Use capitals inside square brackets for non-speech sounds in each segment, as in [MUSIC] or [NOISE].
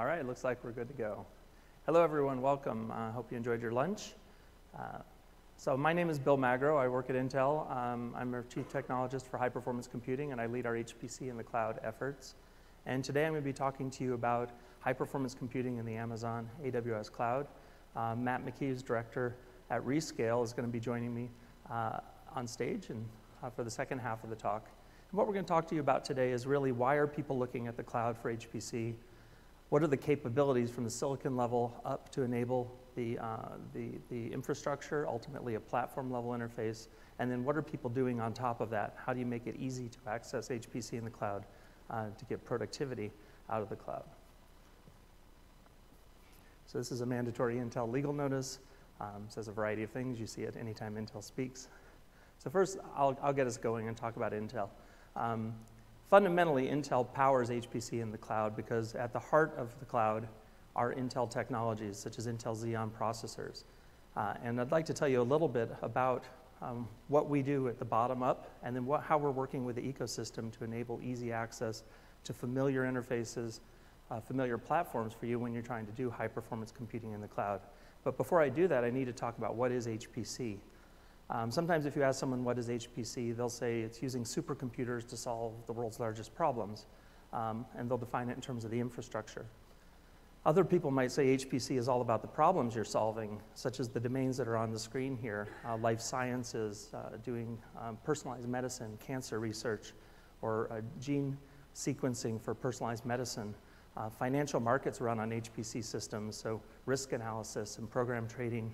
All right, looks like we're good to go. Hello, everyone. Welcome. I uh, hope you enjoyed your lunch. Uh, so my name is Bill Magro. I work at Intel. Um, I'm a chief technologist for high performance computing, and I lead our HPC in the cloud efforts. And today I'm going to be talking to you about high performance computing in the Amazon AWS cloud. Uh, Matt McKeeves, director at Rescale, is going to be joining me uh, on stage and uh, for the second half of the talk. And what we're going to talk to you about today is really why are people looking at the cloud for HPC? What are the capabilities from the silicon level up to enable the, uh, the, the infrastructure, ultimately a platform level interface? And then what are people doing on top of that? How do you make it easy to access HPC in the cloud uh, to get productivity out of the cloud? So this is a mandatory Intel legal notice. Um, says a variety of things. You see it anytime Intel speaks. So first, I'll, I'll get us going and talk about Intel. Um, fundamentally, Intel powers HPC in the cloud because at the heart of the cloud are Intel technologies, such as Intel Xeon processors. Uh, and I'd like to tell you a little bit about um, what we do at the bottom up, and then what, how we're working with the ecosystem to enable easy access to familiar interfaces, uh, familiar platforms for you when you're trying to do high performance computing in the cloud. But before I do that, I need to talk about what is HPC. Um, sometimes if you ask someone what is HPC, they'll say it's using supercomputers to solve the world's largest problems, um, and they'll define it in terms of the infrastructure. Other people might say HPC is all about the problems you're solving, such as the domains that are on the screen here, uh, life sciences, uh, doing um, personalized medicine, cancer research, or uh, gene sequencing for personalized medicine. Uh, financial markets run on HPC systems, so risk analysis and program trading.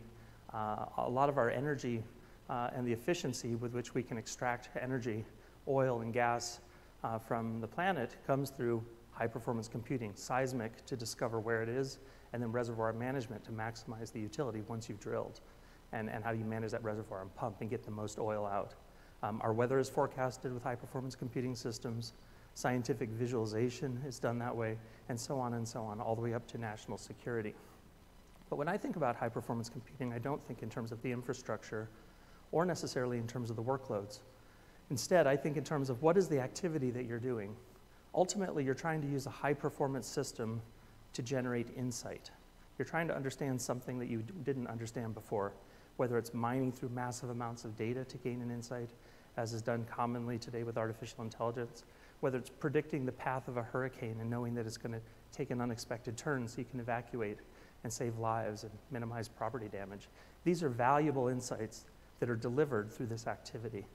Uh, a lot of our energy uh, and the efficiency with which we can extract energy, oil and gas uh, from the planet comes through high performance computing, seismic to discover where it is, and then reservoir management to maximize the utility once you've drilled. And, and how do you manage that reservoir and pump and get the most oil out? Um, our weather is forecasted with high performance computing systems. Scientific visualization is done that way, and so on and so on, all the way up to national security. But when I think about high performance computing, I don't think in terms of the infrastructure or necessarily in terms of the workloads. Instead, I think in terms of what is the activity that you're doing. Ultimately, you're trying to use a high performance system to generate insight. You're trying to understand something that you didn't understand before, whether it's mining through massive amounts of data to gain an insight, as is done commonly today with artificial intelligence, whether it's predicting the path of a hurricane and knowing that it's going to take an unexpected turn so you can evacuate and save lives and minimize property damage. These are valuable insights that are delivered through this activity.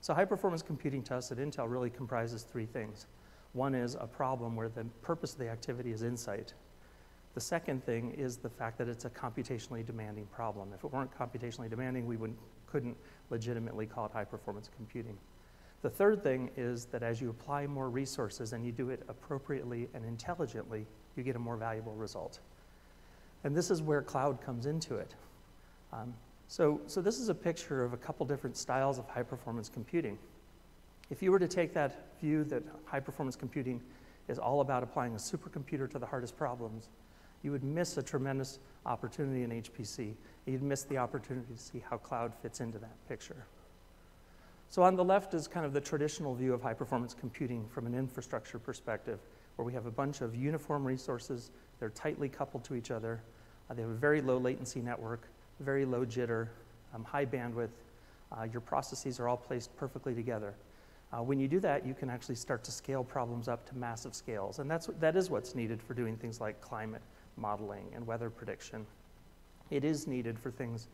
So high performance computing tests at Intel really comprises three things. One is a problem where the purpose of the activity is insight. The second thing is the fact that it's a computationally demanding problem. If it weren't computationally demanding, we couldn't legitimately call it high performance computing. The third thing is that as you apply more resources and you do it appropriately and intelligently, you get a more valuable result. And this is where cloud comes into it. Um, so, so this is a picture of a couple different styles of high performance computing. If you were to take that view that high performance computing is all about applying a supercomputer to the hardest problems, you would miss a tremendous opportunity in HPC. You'd miss the opportunity to see how cloud fits into that picture. So on the left is kind of the traditional view of high performance computing from an infrastructure perspective, where we have a bunch of uniform resources. They're tightly coupled to each other. Uh, they have a very low latency network very low jitter, um, high bandwidth. Uh, your processes are all placed perfectly together. Uh, when you do that, you can actually start to scale problems up to massive scales. And that's, that is what's needed for doing things like climate modeling and weather prediction. It is needed for things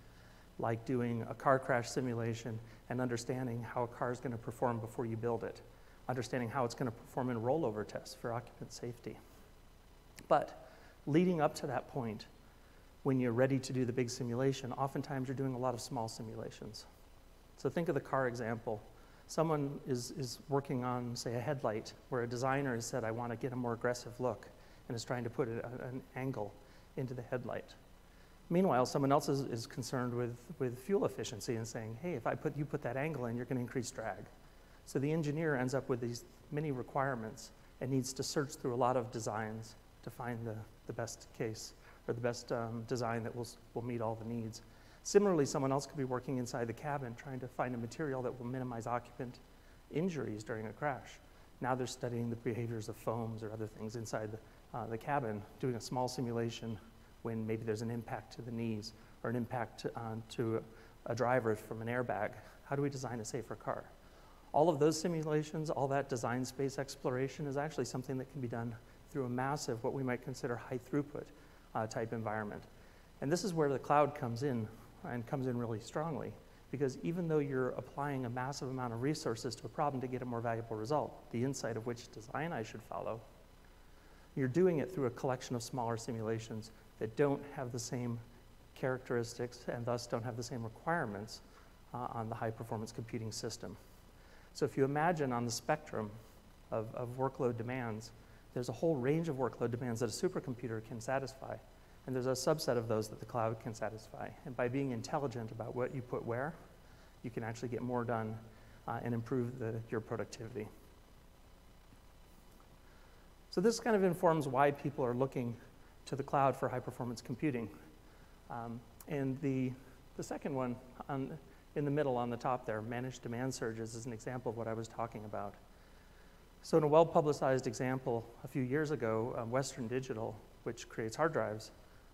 like doing a car crash simulation and understanding how a car is going to perform before you build it, understanding how it's going to perform in rollover tests for occupant safety. But leading up to that point, when you're ready to do the big simulation, oftentimes you're doing a lot of small simulations. So think of the car example. Someone is, is working on, say, a headlight where a designer has said, I want to get a more aggressive look, and is trying to put an angle into the headlight. Meanwhile, someone else is, is concerned with, with fuel efficiency and saying, hey, if I put, you put that angle in, you're going to increase drag. So the engineer ends up with these many requirements and needs to search through a lot of designs to find the, the best case or the best um, design that will, will meet all the needs. Similarly, someone else could be working inside the cabin trying to find a material that will minimize occupant injuries during a crash. Now they're studying the behaviors of foams or other things inside the, uh, the cabin, doing a small simulation when maybe there's an impact to the knees or an impact uh, to a driver from an airbag. How do we design a safer car? All of those simulations, all that design space exploration is actually something that can be done through a massive, what we might consider high throughput uh, type environment. And this is where the cloud comes in and comes in really strongly because even though you're applying a massive amount of resources to a problem to get a more valuable result, the insight of which design I should follow, you're doing it through a collection of smaller simulations that don't have the same characteristics and thus don't have the same requirements uh, on the high performance computing system. So if you imagine on the spectrum of, of workload demands, there's a whole range of workload demands that a supercomputer can satisfy. And there's a subset of those that the cloud can satisfy. And by being intelligent about what you put where, you can actually get more done uh, and improve the, your productivity. So this kind of informs why people are looking to the cloud for high performance computing. Um, and the, the second one on, in the middle on the top there, managed demand surges, is an example of what I was talking about. So in a well publicized example a few years ago, um, Western Digital, which creates hard drives,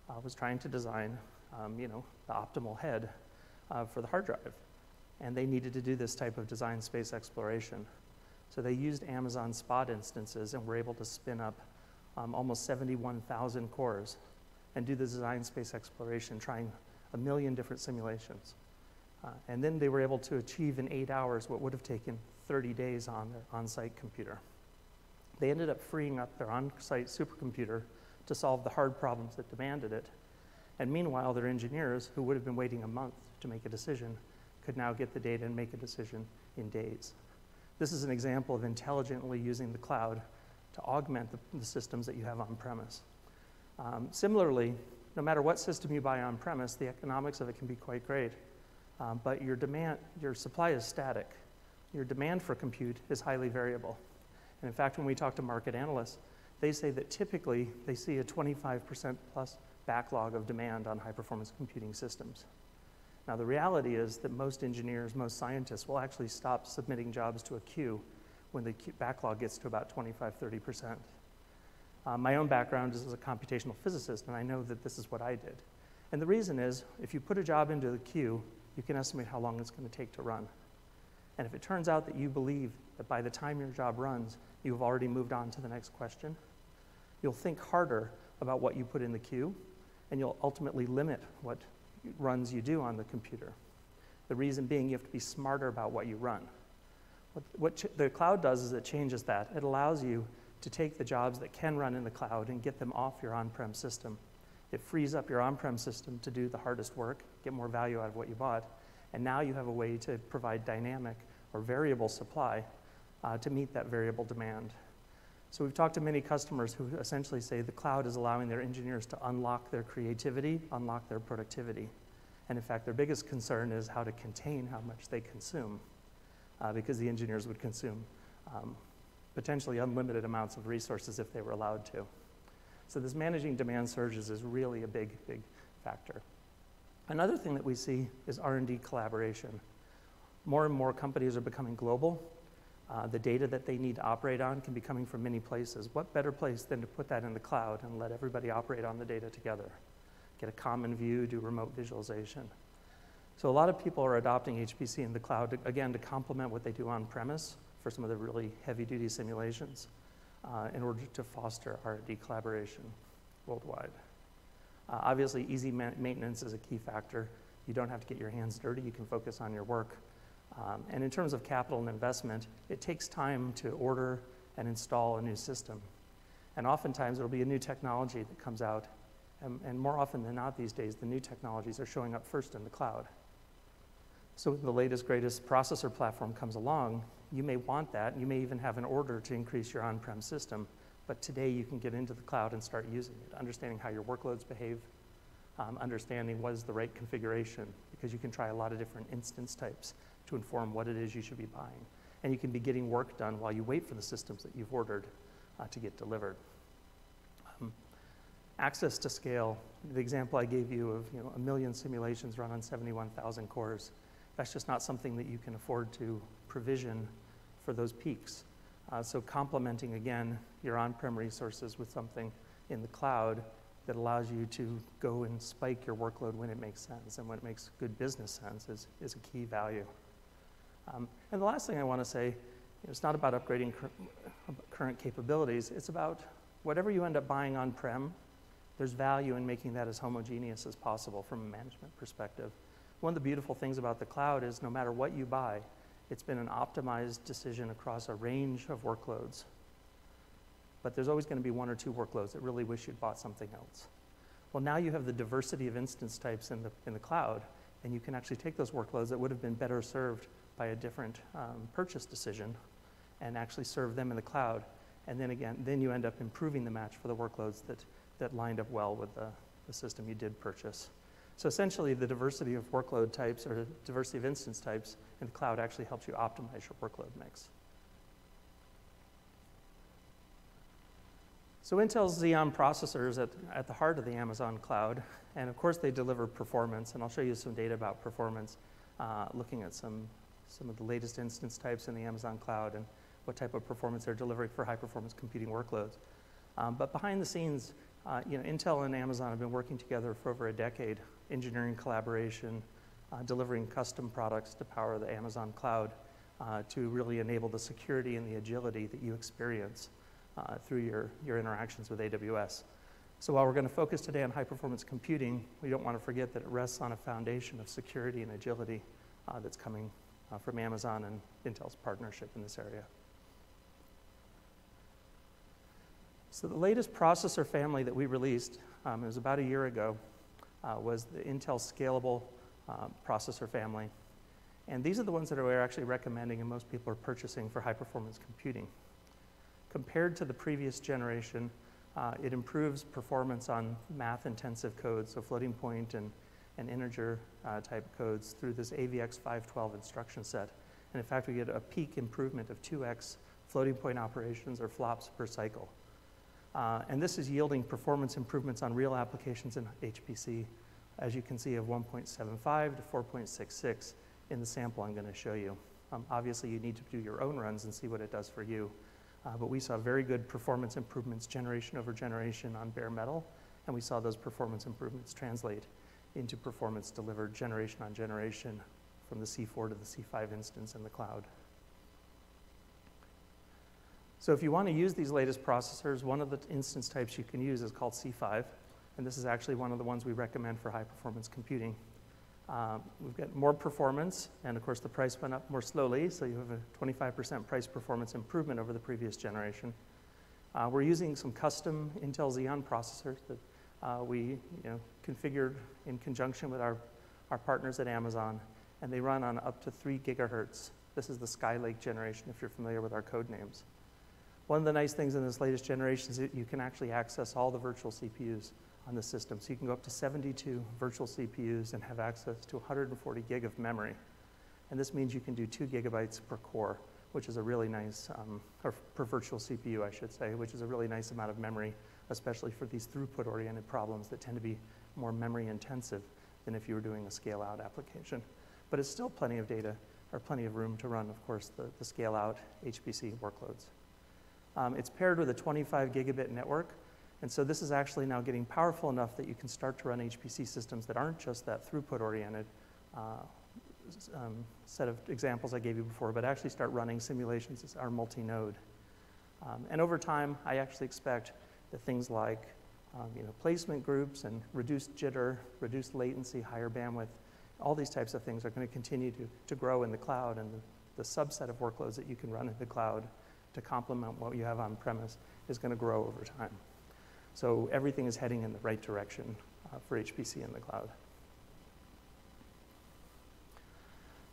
uh, was trying to design, um, you know, the optimal head uh, for the hard drive. And they needed to do this type of design space exploration. So they used Amazon Spot instances and were able to spin up um, almost 71,000 cores and do the design space exploration, trying a million different simulations. Uh, and then they were able to achieve in eight hours what would have taken 30 days on their on site computer. They ended up freeing up their on site supercomputer to solve the hard problems that demanded it. And meanwhile, their engineers, who would have been waiting a month to make a decision, could now get the data and make a decision in days. This is an example of intelligently using the cloud to augment the, the systems that you have on premise. Um, similarly, no matter what system you buy on premise, the economics of it can be quite great. Um, but your demand, your supply is static. Your demand for compute is highly variable. And in fact, when we talk to market analysts, they say that typically they see a 25% plus backlog of demand on high performance computing systems. Now, the reality is that most engineers, most scientists will actually stop submitting jobs to a queue when the backlog gets to about 25, 30%. Uh, my own background is as a computational physicist, and I know that this is what I did. And the reason is if you put a job into the queue, you can estimate how long it's going to take to run. And if it turns out that you believe that by the time your job runs, you've already moved on to the next question, you'll think harder about what you put in the queue, and you'll ultimately limit what runs you do on the computer. The reason being you have to be smarter about what you run. What, what the cloud does is it changes that. It allows you to take the jobs that can run in the cloud and get them off your on prem system. It frees up your on prem system to do the hardest work, get more value out of what you bought, and now you have a way to provide dynamic or variable supply uh, to meet that variable demand. So we've talked to many customers who essentially say the cloud is allowing their engineers to unlock their creativity, unlock their productivity. And in fact, their biggest concern is how to contain how much they consume, uh, because the engineers would consume um, potentially unlimited amounts of resources if they were allowed to. So this managing demand surges is really a big, big factor. Another thing that we see is R&D collaboration. More and more companies are becoming global. Uh, the data that they need to operate on can be coming from many places. What better place than to put that in the cloud and let everybody operate on the data together? Get a common view, do remote visualization. So a lot of people are adopting HPC in the cloud, to, again, to complement what they do on premise for some of the really heavy-duty simulations uh, in order to foster R&D collaboration worldwide. Uh, obviously, easy ma maintenance is a key factor. You don't have to get your hands dirty. You can focus on your work. Um, and in terms of capital and investment, it takes time to order and install a new system. And oftentimes, it'll be a new technology that comes out. And, and more often than not these days, the new technologies are showing up first in the cloud. So when the latest, greatest processor platform comes along, you may want that. You may even have an order to increase your on-prem system. But today you can get into the cloud and start using it, understanding how your workloads behave, um, understanding what is the right configuration, because you can try a lot of different instance types to inform what it is you should be buying. And you can be getting work done while you wait for the systems that you've ordered uh, to get delivered. Um, access to scale, the example I gave you of you know, a million simulations run on 71,000 cores, that's just not something that you can afford to provision for those peaks. Uh, so complementing again your on-prem resources with something in the cloud that allows you to go and spike your workload when it makes sense and when it makes good business sense is, is a key value. Um, and the last thing I want to say, you know, it's not about upgrading cur current capabilities, it's about whatever you end up buying on-prem, there's value in making that as homogeneous as possible from a management perspective. One of the beautiful things about the cloud is no matter what you buy, it's been an optimized decision across a range of workloads. But there's always going to be one or two workloads that really wish you'd bought something else. Well, now you have the diversity of instance types in the, in the cloud, and you can actually take those workloads that would have been better served by a different um, purchase decision and actually serve them in the cloud. And then again, then you end up improving the match for the workloads that, that lined up well with the, the system you did purchase. So essentially, the diversity of workload types or diversity of instance types in the cloud actually helps you optimize your workload mix. So Intel's Xeon processors at, at the heart of the Amazon cloud, and of course they deliver performance, and I'll show you some data about performance, uh, looking at some, some of the latest instance types in the Amazon cloud and what type of performance they're delivering for high performance computing workloads. Um, but behind the scenes, uh, you know, Intel and Amazon have been working together for over a decade, engineering collaboration, uh, delivering custom products to power the Amazon cloud uh, to really enable the security and the agility that you experience uh, through your, your interactions with AWS. So while we're going to focus today on high performance computing, we don't want to forget that it rests on a foundation of security and agility uh, that's coming uh, from Amazon and Intel's partnership in this area. So the latest processor family that we released, um, it was about a year ago, uh, was the Intel Scalable uh, processor family. And these are the ones that we're actually recommending and most people are purchasing for high performance computing. Compared to the previous generation, uh, it improves performance on math intensive codes, so floating point and, and integer uh, type codes through this AVX 512 instruction set. And in fact, we get a peak improvement of 2x floating point operations or flops per cycle. Uh, and this is yielding performance improvements on real applications in HPC, as you can see, of 1.75 to 4.66 in the sample I'm going to show you. Um, obviously, you need to do your own runs and see what it does for you. Uh, but we saw very good performance improvements generation over generation on bare metal, and we saw those performance improvements translate into performance delivered generation on generation from the C4 to the C5 instance in the cloud. So if you want to use these latest processors, one of the instance types you can use is called C5, and this is actually one of the ones we recommend for high performance computing. Um, we've got more performance, and of course the price went up more slowly, so you have a 25% price performance improvement over the previous generation. Uh, we're using some custom Intel Xeon processors that we you know, configured in conjunction with our, our partners at Amazon, and they run on up to 3 gigahertz. This is the Skylake generation, if you're familiar with our code names. One of the nice things in this latest generation is that you can actually access all the virtual CPUs on the system. So you can go up to 72 virtual CPUs and have access to 140 gig of memory. And this means you can do two gigabytes per core, which is a really nice, um, or per virtual CPU, I should say, which is a really nice amount of memory, especially for these throughput-oriented problems that tend to be more memory intensive than if you were doing a scale-out application. But it's still plenty of data, or plenty of room to run, of course, the, the scale-out HPC workloads. Um, it's paired with a 25 gigabit network. And so this is actually now getting powerful enough that you can start to run HPC systems that aren't just that throughput oriented uh, um, set of examples I gave you before, but actually start running simulations that are multi-node. Um, and over time, I actually expect that things like um, you know, placement groups and reduced jitter, reduced latency, higher bandwidth, all these types of things are going to continue to, to grow in the cloud and the, the subset of workloads that you can run in the cloud to complement what you have on premise is going to grow over time. So everything is heading in the right direction uh, for HPC in the cloud.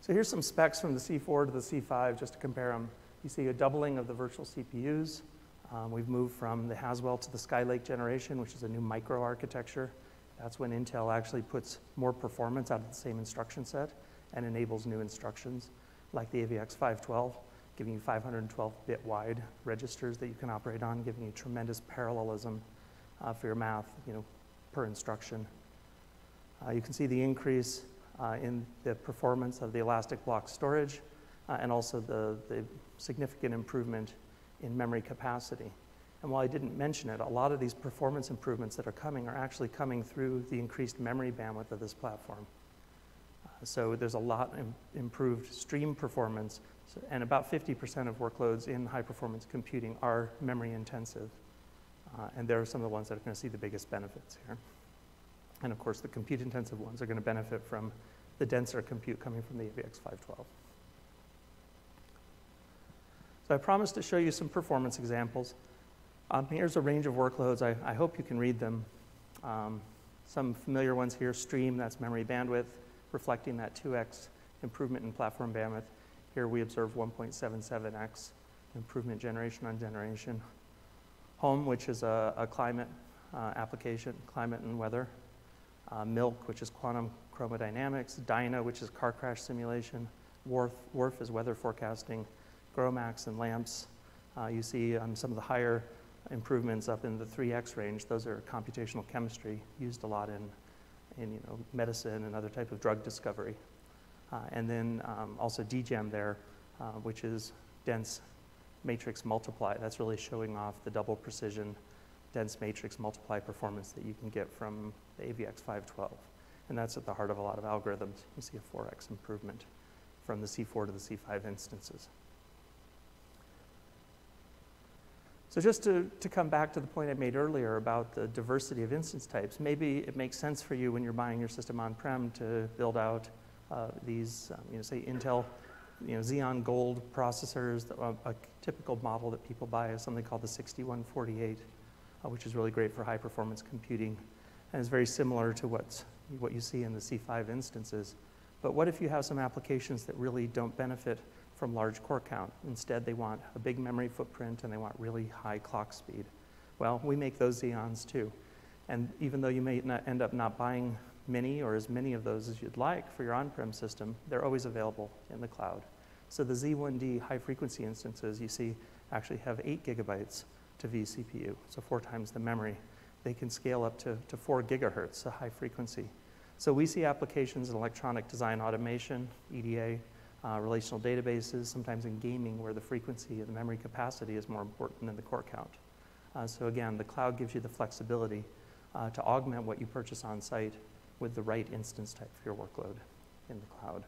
So here's some specs from the C4 to the C5 just to compare them. You see a doubling of the virtual CPUs. Um, we've moved from the Haswell to the Skylake generation, which is a new microarchitecture. That's when Intel actually puts more performance out of the same instruction set and enables new instructions like the AVX 512 giving you 512 bit wide registers that you can operate on, giving you tremendous parallelism uh, for your math, you know, per instruction. Uh, you can see the increase uh, in the performance of the elastic block storage uh, and also the, the significant improvement in memory capacity. And while I didn't mention it, a lot of these performance improvements that are coming are actually coming through the increased memory bandwidth of this platform. Uh, so there's a lot Im improved stream performance, so, and about 50% of workloads in high performance computing are memory intensive. Uh, and they're some of the ones that are going to see the biggest benefits here. And of course, the compute intensive ones are going to benefit from the denser compute coming from the AVX 512. So I promised to show you some performance examples. Um, here's a range of workloads. I, I hope you can read them. Um, some familiar ones here, stream, that's memory bandwidth, reflecting that 2x improvement in platform bandwidth. Here we observe 1.77x improvement generation on generation. HOMME, which is a, a climate uh, application, climate and weather. Uh, MILC, which is quantum chromodynamics. Dyna, which is car crash simulation. WRF, WRF is weather forecasting. GROMACS and LAMMPS. Uh, you see on some of the higher improvements up in the 3x range. Those are computational chemistry used a lot in, in you know, medicine and other type of drug discovery. Uh, and then um, also DGEMM there, uh, which is dense matrix multiply. That's really showing off the double precision dense matrix multiply performance that you can get from the AVX 512. And that's at the heart of a lot of algorithms. You see a 4x improvement from the C4 to the C5 instances. So just to, to come back to the point I made earlier about the diversity of instance types, maybe it makes sense for you when you're buying your system on-prem to build out uh, these, um, you know, say Intel, you know, Xeon Gold processors. A, a, typical model that people buy is something called the 6148, uh, which is really great for high performance computing and is very similar to what's, what you see in the C5 instances. But what if you have some applications that really don't benefit from large core count. Instead, they want a big memory footprint and they want really high clock speed. Well, we make those Xeons too. And even though you may end up not buying many or as many of those as you'd like for your on-prem system, they're always available in the cloud. So the Z1D high frequency instances you see actually have eight gigabytes to vCPU, so four times the memory. They can scale up to, to four gigahertz, a high frequency. So we see applications in electronic design automation, EDA, uh, relational databases, sometimes in gaming where the frequency and the memory capacity is more important than the core count. Uh, so again, the cloud gives you the flexibility uh, to augment what you purchase on site with the right instance type for your workload in the cloud.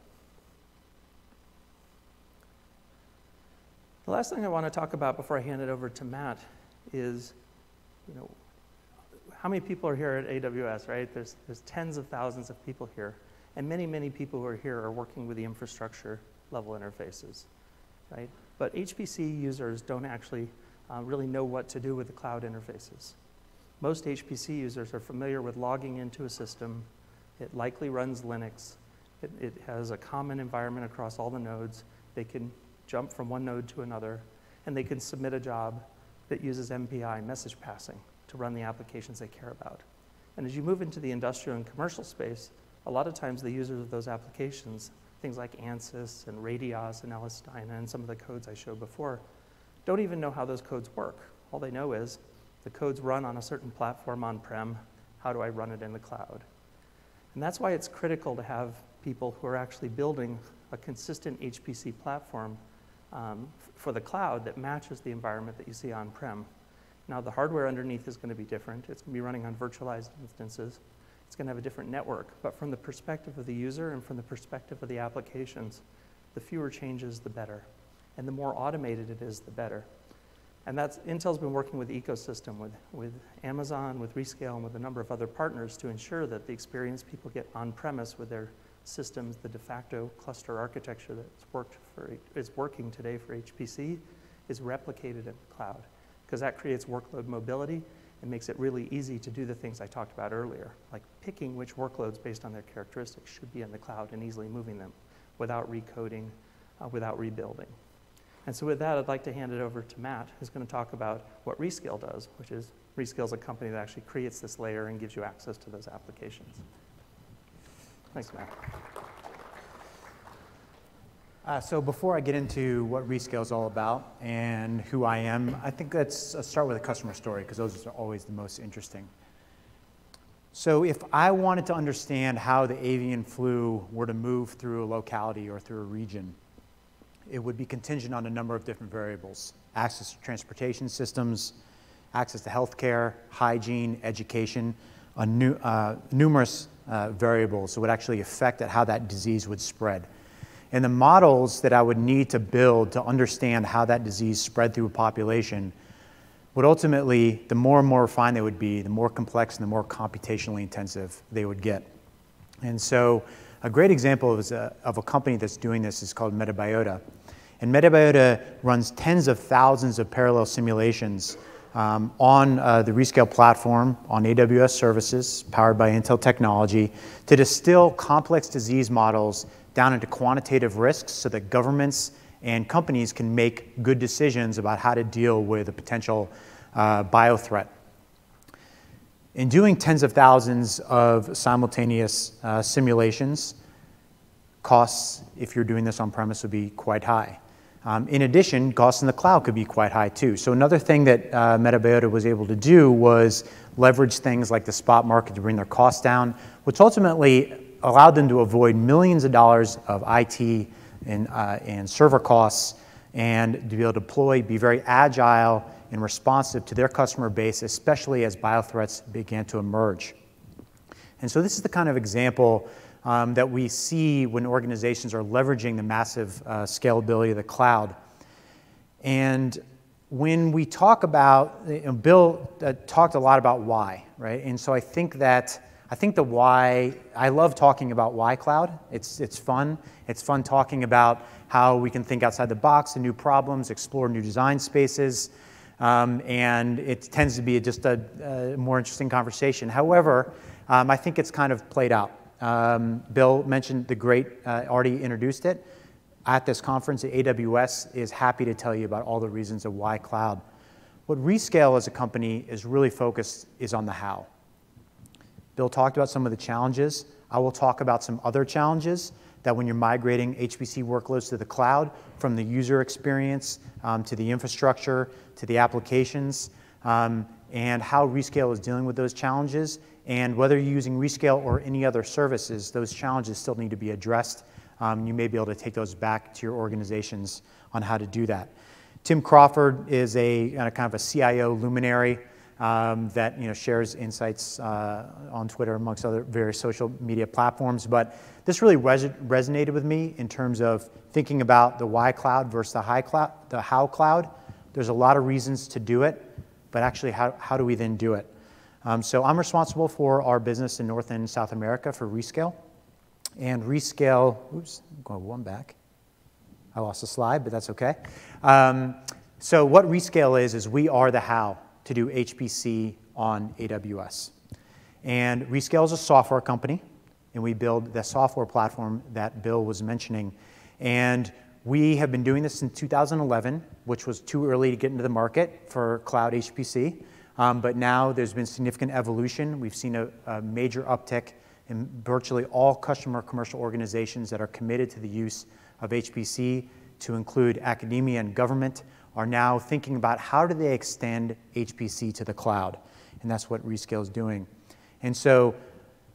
The last thing I want to talk about before I hand it over to Matt is, you know, how many people are here at AWS, right? There's, there's tens of thousands of people here. And many, many people who are here are working with the infrastructure level interfaces, right? But HPC users don't actually uh, really know what to do with the cloud interfaces. Most HPC users are familiar with logging into a system. It likely runs Linux. It, it has a common environment across all the nodes. They can jump from one node to another, and they can submit a job that uses MPI, message passing, to run the applications they care about. And as you move into the industrial and commercial space, a lot of times the users of those applications, things like ANSYS and Radioss and LS-DYNA and some of the codes I showed before, don't even know how those codes work. All they know is the codes run on a certain platform on-prem, how do I run it in the cloud? And that's why it's critical to have people who are actually building a consistent HPC platform um, for the cloud that matches the environment that you see on-prem. Now the hardware underneath is going to be different. It's going to be running on virtualized instances it's going to have a different network. But from the perspective of the user and from the perspective of the applications, the fewer changes, the better. And the more automated it is, the better. And that's, Intel's been working with the ecosystem, with, with Amazon, with Rescale, and with a number of other partners to ensure that the experience people get on-premise with their systems, the de facto cluster architecture that's worked for, is working today for HPC, is replicated in the cloud. Because that creates workload mobility it makes it really easy to do the things I talked about earlier, like picking which workloads based on their characteristics should be in the cloud and easily moving them without recoding, uh, without rebuilding. And so with that, I'd like to hand it over to Matt, who's going to talk about what Rescale does, which is Rescale is a company that actually creates this layer and gives you access to those applications. Thanks, Matt. Uh, so before I get into what Rescale is all about and who I am, I think let's, let's start with a customer story because those are always the most interesting. So if I wanted to understand how the avian flu were to move through a locality or through a region, it would be contingent on a number of different variables. access to transportation systems, access to healthcare, hygiene, education, nu uh, numerous uh, variables that would actually affect how that disease would spread. And the models that I would need to build to understand how that disease spread through a population would ultimately, the more and more refined they would be, the more complex and the more computationally intensive they would get. And so a great example of a, of a company that's doing this is called Metabiota. And Metabiota runs tens of thousands of parallel simulations um, on uh, the Rescale platform on AWS services powered by Intel technology to distill complex disease models down into quantitative risks so that governments and companies can make good decisions about how to deal with a potential uh, bio threat. In doing tens of thousands of simultaneous uh, simulations, costs, if you're doing this on premise, would be quite high. Um, in addition, costs in the cloud could be quite high too. So another thing that uh, Metabiota was able to do was leverage things like the spot market to bring their costs down, which ultimately allowed them to avoid millions of dollars of IT and, uh, and server costs and to be able to deploy, be very agile and responsive to their customer base, especially as biothreats began to emerge. And so this is the kind of example um, that we see when organizations are leveraging the massive uh, scalability of the cloud. And when we talk about, Bill uh, talked a lot about why, right? And so I think that I think the why, I love talking about why cloud. It's, it's fun. It's fun talking about how we can think outside the box and new problems, explore new design spaces. Um, and it tends to be just a, a more interesting conversation. However, um, I think it's kind of played out. Um, Bill mentioned the great, uh, already introduced it. At this conference, AWS is happy to tell you about all the reasons of why cloud. What Rescale as a company is really focused is on the how. Bill talked about some of the challenges. I will talk about some other challenges that when you're migrating HPC workloads to the cloud, from the user experience um, to the infrastructure to the applications, um, and how Rescale is dealing with those challenges. And whether you're using Rescale or any other services, those challenges still need to be addressed. Um, you may be able to take those back to your organizations on how to do that. Tim Crawford is a kind of a CIO luminary um, that you know, shares insights uh, on Twitter amongst other various social media platforms. But this really res resonated with me in terms of thinking about the why cloud versus the, high the how cloud. There's a lot of reasons to do it, but actually how, how do we then do it? Um, so I'm responsible for our business in North and South America for Rescale. And Rescale, oops, I'm going one back. I lost a slide, but that's okay. Um, so what Rescale is, is we are the how to do HPC on AWS. And Rescale is a software company, and we build the software platform that Bill was mentioning. And we have been doing this since 2011, which was too early to get into the market for cloud HPC. Um, but now there's been significant evolution. We've seen a, a major uptick in virtually all customer commercial organizations that are committed to the use of HPC to include academia and government are now thinking about how do they extend HPC to the cloud. And that's what Rescale is doing. And so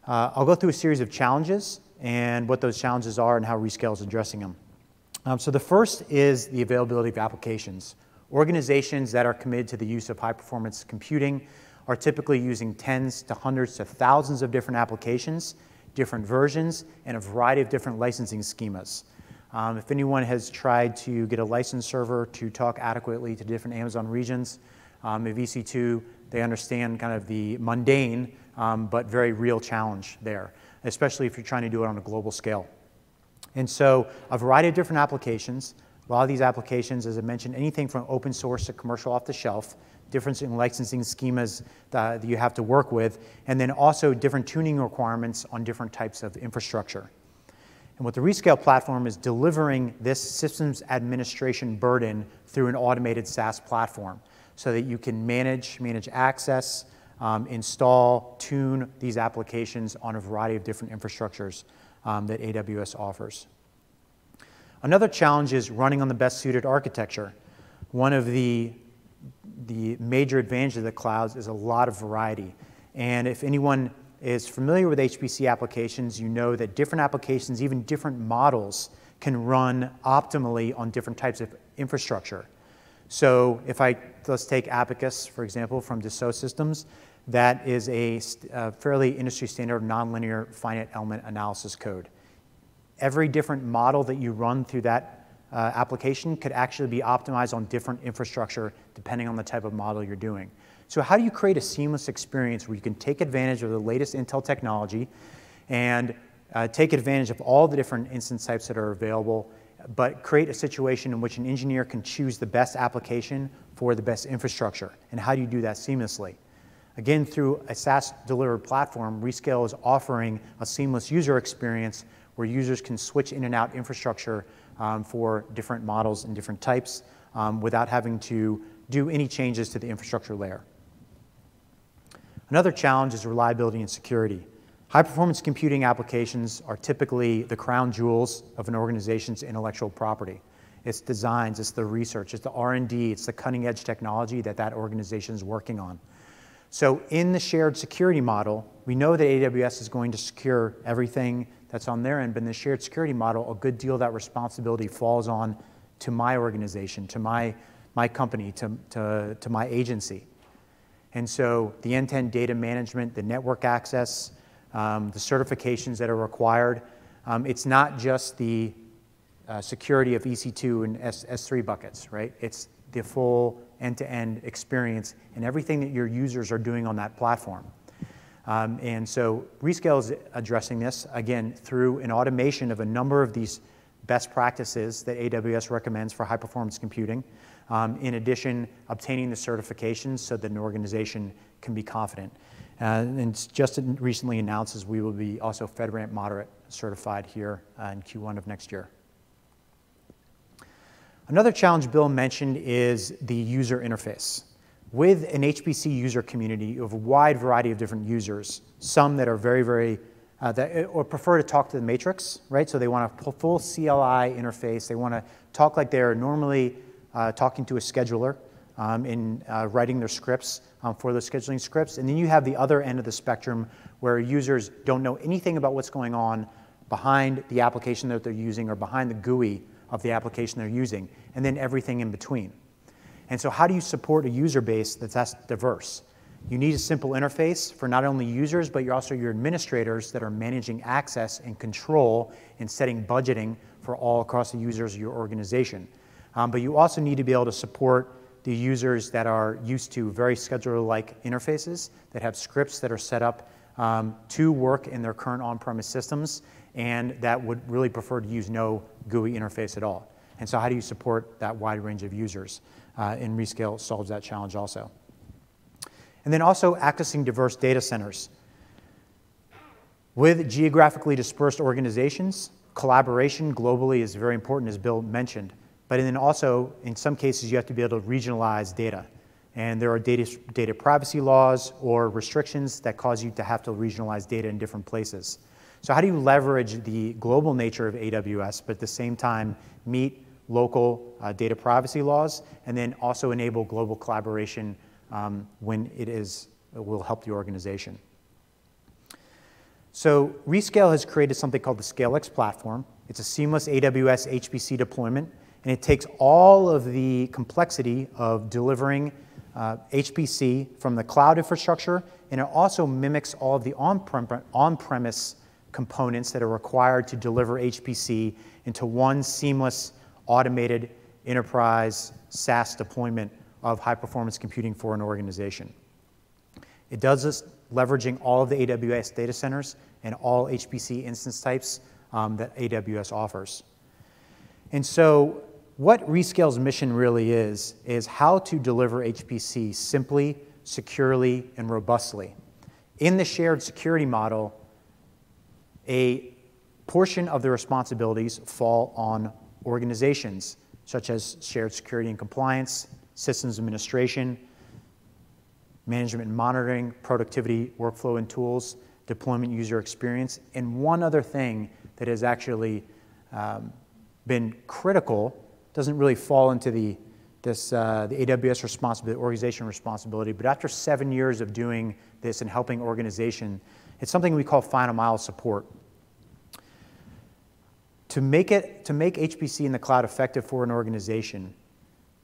uh, I'll go through a series of challenges and what those challenges are and how Rescale is addressing them. Um, so the first is the availability of applications. Organizations that are committed to the use of high performance computing are typically using tens to hundreds to thousands of different applications, different versions, and a variety of different licensing schemas. Um, if anyone has tried to get a license server to talk adequately to different Amazon regions, um, at EC2, they understand kind of the mundane um, but very real challenge there, especially if you're trying to do it on a global scale. And so a variety of different applications, a lot of these applications, as I mentioned, anything from open source to commercial off the shelf, different in licensing schemas that you have to work with, and then also different tuning requirements on different types of infrastructure. And what the Rescale platform is delivering this systems administration burden through an automated SaaS platform so that you can manage, manage access, um, install, tune these applications on a variety of different infrastructures um, that AWS offers. Another challenge is running on the best suited architecture. One of the, the major advantages of the clouds is a lot of variety. And if anyone is familiar with HPC applications, you know that different applications, even different models, can run optimally on different types of infrastructure. So if I, let's take Abaqus, for example, from Dassault Systems, that is a, a fairly industry standard nonlinear finite element analysis code. Every different model that you run through that uh, application could actually be optimized on different infrastructure depending on the type of model you're doing. So how do you create a seamless experience where you can take advantage of the latest Intel technology and uh, take advantage of all the different instance types that are available, but create a situation in which an engineer can choose the best application for the best infrastructure? And how do you do that seamlessly? Again, through a SaaS delivered platform, Rescale is offering a seamless user experience where users can switch in and out infrastructure um, for different models and different types um, without having to do any changes to the infrastructure layer. Another challenge is reliability and security. High performance computing applications are typically the crown jewels of an organization's intellectual property. It's designs, it's the research, it's the R&D, it's the cutting edge technology that that organization is working on. So in the shared security model, we know that AWS is going to secure everything that's on their end, but in the shared security model, a good deal of that responsibility falls on to my organization, to my, my company, to, to, to my agency. And so the end-to-end data management, the network access, um, the certifications that are required, um, it's not just the uh, security of EC2 and S, S3 buckets, right? It's the full end-to-end experience and everything that your users are doing on that platform. Um, and so Rescale is addressing this, again, through an automation of a number of these best practices that AWS recommends for high-performance computing. Um, in addition, obtaining the certifications so that an organization can be confident. Uh, and just recently announced as we will be also FedRAMP Moderate certified here uh, in Q1 of next year. Another challenge Bill mentioned is the user interface. With an HPC user community, have a wide variety of different users, some that are very, very, uh, that, or prefer to talk to the matrix, right? So they want a full CLI interface. They want to talk like they're normally uh, talking to a scheduler um, in uh, writing their scripts um, for those scheduling scripts. And then you have the other end of the spectrum where users don't know anything about what's going on behind the application that they're using or behind the GUI of the application they're using, and then everything in between. And so how do you support a user base that's that diverse? You need a simple interface for not only users, but you're also your administrators that are managing access and control and setting budgeting for all across the users of your organization. Um, but you also need to be able to support the users that are used to very scheduler-like interfaces that have scripts that are set up um, to work in their current on-premise systems and that would really prefer to use no GUI interface at all. And so how do you support that wide range of users? Uh, and Rescale solves that challenge also. And then also accessing diverse data centers. With geographically dispersed organizations, collaboration globally is very important, as Bill mentioned. But then also, in some cases, you have to be able to regionalize data. And there are data, data privacy laws or restrictions that cause you to have to regionalize data in different places. So how do you leverage the global nature of AWS, but at the same time meet local uh, data privacy laws, and then also enable global collaboration um, when it is it will help the organization. So Rescale has created something called the ScaleX platform. It's a seamless AWS HPC deployment, and it takes all of the complexity of delivering uh, HPC from the cloud infrastructure, and it also mimics all of the on-premise components that are required to deliver HPC into one seamless, automated enterprise SaaS deployment of high performance computing for an organization. It does this leveraging all of the AWS data centers and all HPC instance types um, that AWS offers. And so, what Rescale's mission really is, is how to deliver HPC simply, securely, and robustly. In the shared security model, a portion of the responsibilities fall on organizations, such as shared security and compliance, systems administration, management and monitoring, productivity, workflow and tools, deployment user experience, and one other thing that has actually um, been critical, doesn't really fall into the, this, uh, the AWS responsibility, organization responsibility, but after seven years of doing this and helping organization, it's something we call final mile support. To make, it, to make HPC in the cloud effective for an organization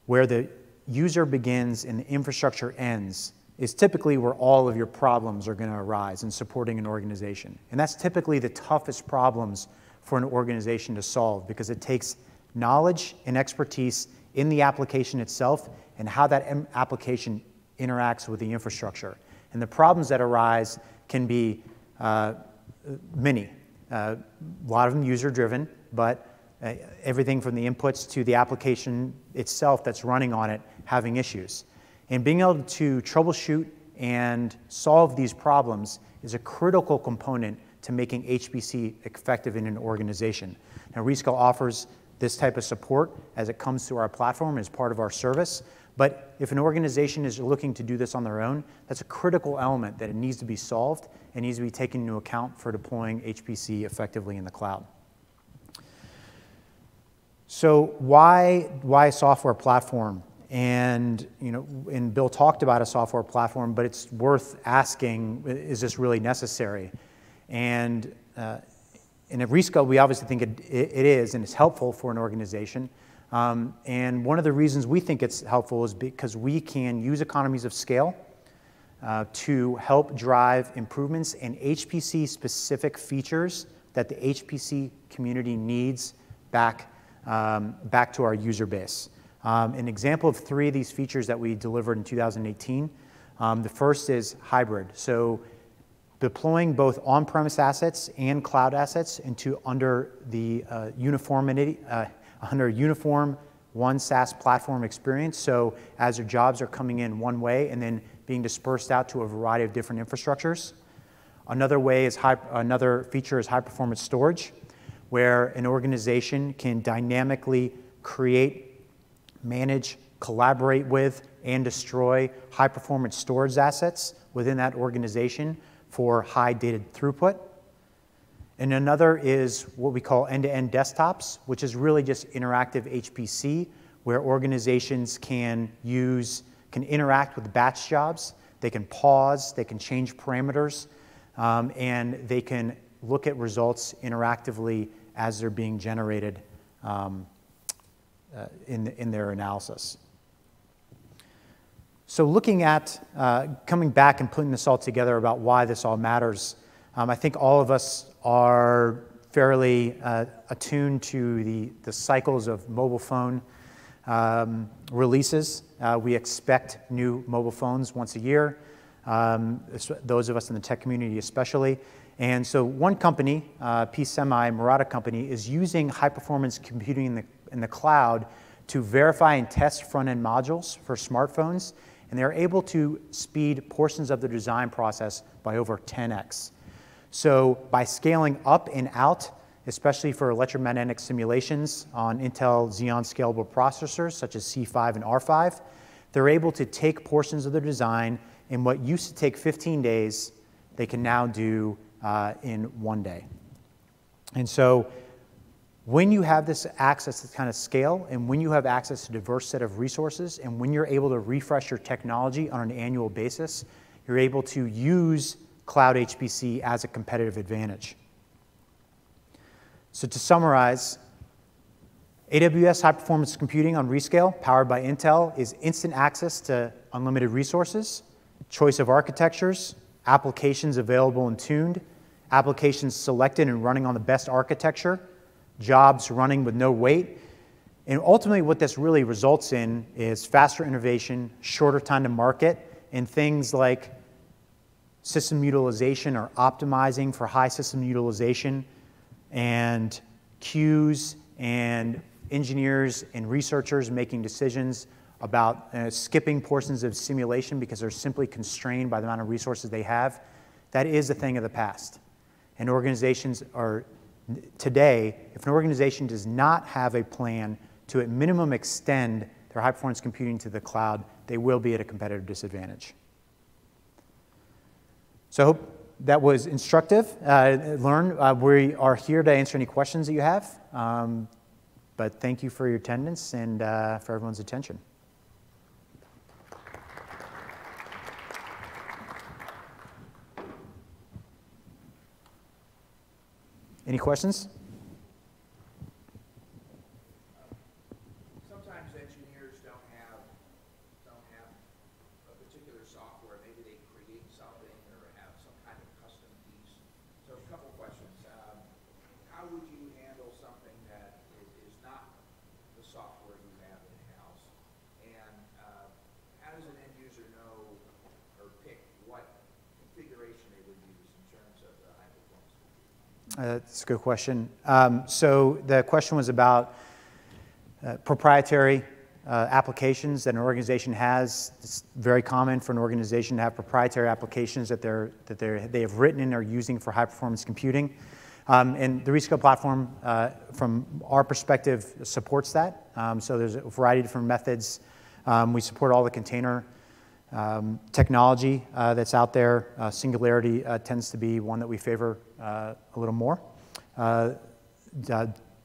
where the user begins and the infrastructure ends is typically where all of your problems are going to arise in supporting an organization. And that's typically the toughest problems for an organization to solve because it takes knowledge and expertise in the application itself and how that application interacts with the infrastructure. And the problems that arise can be uh, many. Uh, a lot of them user driven, but uh, everything from the inputs to the application itself that's running on it having issues. And being able to troubleshoot and solve these problems is a critical component to making HPC effective in an organization. Now, Rescale offers this type of support as it comes through our platform as part of our service. But if an organization is looking to do this on their own, that's a critical element that it needs to be solved and needs to be taken into account for deploying HPC effectively in the cloud. So why, why software platform? And, you know, and Bill talked about a software platform, but it's worth asking, is this really necessary? And uh, in at Rescale, we obviously think it, it is, and it's helpful for an organization. Um, and one of the reasons we think it's helpful is because we can use economies of scale uh, to help drive improvements in HPC specific features that the HPC community needs back, um, back to our user base. Um, an example of three of these features that we delivered in 2018. Um, the first is hybrid. So deploying both on-premise assets and cloud assets into under the uh, uniformity, uh, under uniform one SaaS platform experience. So as your jobs are coming in one way and then being dispersed out to a variety of different infrastructures. Another way is high, another feature is high performance storage, where an organization can dynamically create, manage, collaborate with, and destroy high performance storage assets within that organization for high data throughput. And another is what we call end-to-end desktops, which is really just interactive HPC, where organizations can use, can interact with batch jobs, they can pause, they can change parameters, um, and they can look at results interactively as they're being generated um, uh, in, in their analysis. So looking at, uh, coming back and putting this all together about why this all matters, um, I think all of us are fairly uh, attuned to the, the cycles of mobile phone um, releases. Uh, we expect new mobile phones once a year, um, those of us in the tech community especially. And so one company, uh, pSemi, Murata company, is using high performance computing in the, in the cloud to verify and test front end modules for smartphones and they're able to speed portions of the design process by over 10x. So by scaling up and out, especially for electromagnetic simulations on Intel Xeon scalable processors such as C5 and R5, they're able to take portions of the design in what used to take 15 days, they can now do uh, in one day. And so when you have this access to kind of scale and when you have access to a diverse set of resources and when you're able to refresh your technology on an annual basis, you're able to use cloud HPC as a competitive advantage. So to summarize, AWS high performance computing on Rescale, powered by Intel, is instant access to unlimited resources, choice of architectures, applications available and tuned, applications selected and running on the best architecture, jobs running with no wait. And ultimately, what this really results in is faster innovation, shorter time to market, and things like system utilization or optimizing for high system utilization, and queues and engineers and researchers making decisions about uh, skipping portions of simulation because they're simply constrained by the amount of resources they have. That is a thing of the past. And organizations are today, if an organization does not have a plan to at minimum extend their high performance computing to the cloud, they will be at a competitive disadvantage. So I hope that was instructive. Uh, learn, uh, we are here to answer any questions that you have. Um, but thank you for your attendance and uh, for everyone's attention. Any questions? That's a good question. Um, so the question was about uh, proprietary uh, applications that an organization has. It's very common for an organization to have proprietary applications that, they're, that they're, they have written and are using for high performance computing. Um, and the Rescale platform, uh, from our perspective, supports that. Um, so there's a variety of different methods. Um, we support all the container um, technology uh, that's out there. Uh, Singularity uh, tends to be one that we favor uh, a little more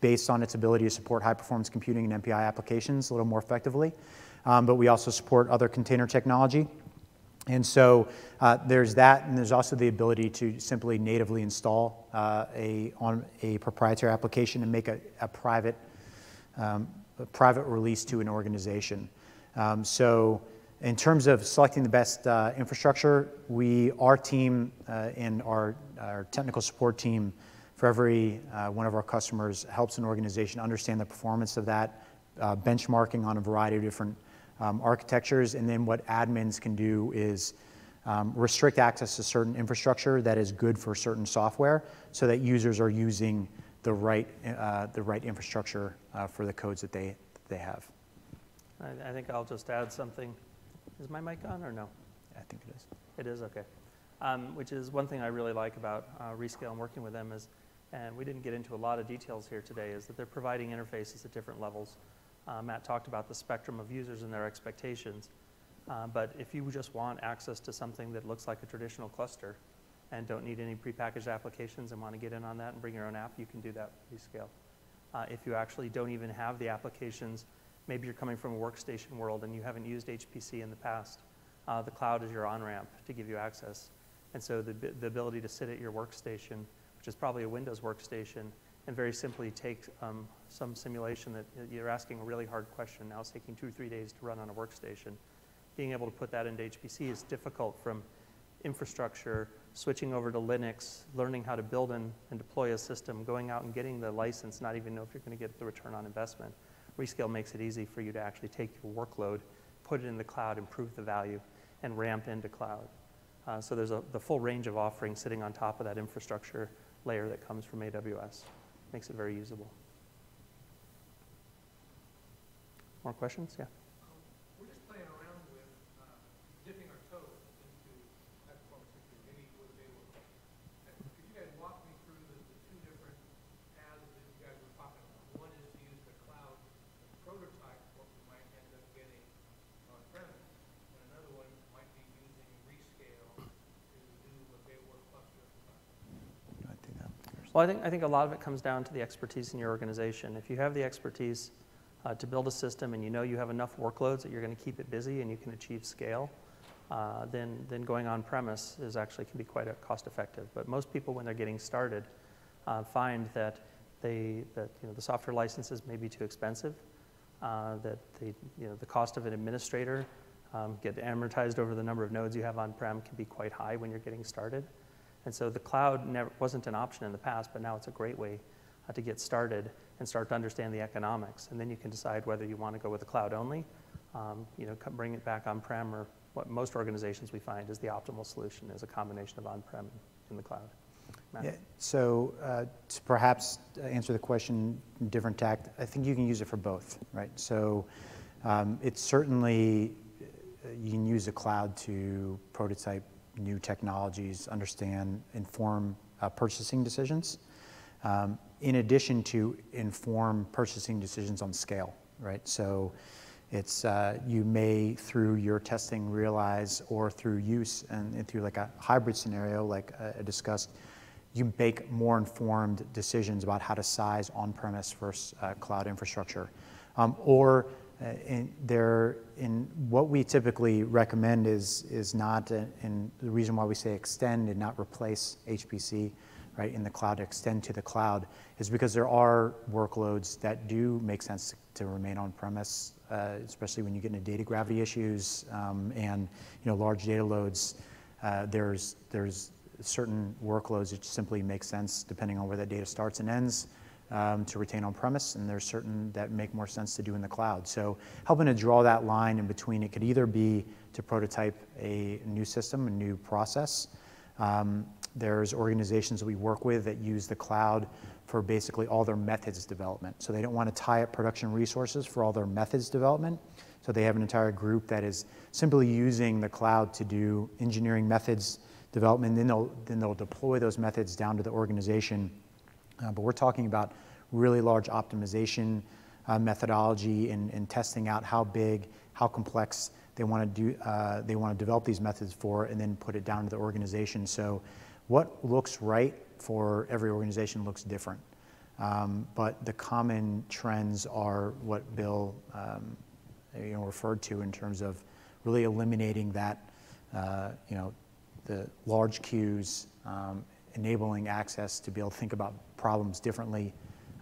based on its ability to support high performance computing and MPI applications a little more effectively. Um, but we also support other container technology. And so uh, there's that, and there's also the ability to simply natively install uh, a, on a proprietary application and make a, a private, um, a private release to an organization. Um, so in terms of selecting the best uh, infrastructure, we, our team uh, and our, our technical support team for every uh, one of our customers helps an organization understand the performance of that, uh, benchmarking on a variety of different um, architectures, and then what admins can do is um, restrict access to certain infrastructure that is good for certain software so that users are using the right, uh, the right infrastructure uh, for the codes that they, that they have. I, I think I'll just add something. Is my mic on or no? I think it is. It is, okay. Um, which is one thing I really like about uh, Rescale and working with them is, and we didn't get into a lot of details here today, is that they're providing interfaces at different levels. Uh, Matt talked about the spectrum of users and their expectations. Uh, but if you just want access to something that looks like a traditional cluster and don't need any prepackaged applications and want to get in on that and bring your own app, you can do that with Rescale. Uh, if you actually don't even have the applications maybe you're coming from a workstation world and you haven't used HPC in the past. Uh, the cloud is your on-ramp to give you access. And so the, the ability to sit at your workstation, which is probably a Windows workstation, and very simply take um, some simulation that you're asking a really hard question. Now it's taking two or three days to run on a workstation. Being able to put that into HPC is difficult from infrastructure, switching over to Linux, learning how to build and, and deploy a system, going out and getting the license, not even know if you're going to get the return on investment. Rescale makes it easy for you to actually take your workload, put it in the cloud, improve the value, and ramp into cloud. Uh, so there's a, the full range of offerings sitting on top of that infrastructure layer that comes from AWS. Makes it very usable. More questions? Yeah. Well, I think, I think a lot of it comes down to the expertise in your organization. If you have the expertise uh, to build a system and you know you have enough workloads that you're going to keep it busy and you can achieve scale, uh, then, then going on premise is actually can be quite cost effective. But most people, when they're getting started, uh, find that, they, that you know, the software licenses may be too expensive, uh, that the, you know, the cost of an administrator um, get amortized over the number of nodes you have on-prem can be quite high when you're getting started. And so the cloud never, wasn't an option in the past, but now it's a great way uh, to get started and start to understand the economics. And then you can decide whether you want to go with the cloud only, um, you know, bring it back on-prem, or what most organizations we find is the optimal solution is a combination of on-prem and in the cloud. Yeah, so uh, to perhaps answer the question in different tact, I think you can use it for both, right? So um, it's certainly, uh, you can use the cloud to prototype new technologies, understand, inform uh, purchasing decisions, um, in addition to inform purchasing decisions on scale, right? So it's, uh, you may, through your testing, realize, or through use and, and through like a hybrid scenario, like uh, I discussed, you make more informed decisions about how to size on-premise versus uh, cloud infrastructure. Um, or in there, in what we typically recommend is, is not, uh, and the reason why we say extend and not replace HPC, right, in the cloud, extend to the cloud, is because there are workloads that do make sense to remain on premise, uh, especially when you get into data gravity issues um, and you know large data loads. Uh, there's there's certain workloads that simply make sense depending on where that data starts and ends um, to retain on premise, and there's certain that make more sense to do in the cloud. So helping to draw that line in between, it could either be to prototype a new system, a new process, um, there's organizations that we work with that use the cloud for basically all their methods development. So they don't want to tie up production resources for all their methods development. So they have an entire group that is simply using the cloud to do engineering methods development. Then they'll, then they'll deploy those methods down to the organization. Uh, but we're talking about really large optimization uh, methodology and, and testing out how big, how complex they want to do, uh, they want to develop these methods for, and then put it down to the organization. So, what looks right for every organization looks different. Um, but the common trends are what Bill um, you know, referred to in terms of really eliminating that, uh, you know, the large queues, um, enabling access to be able to think about problems differently,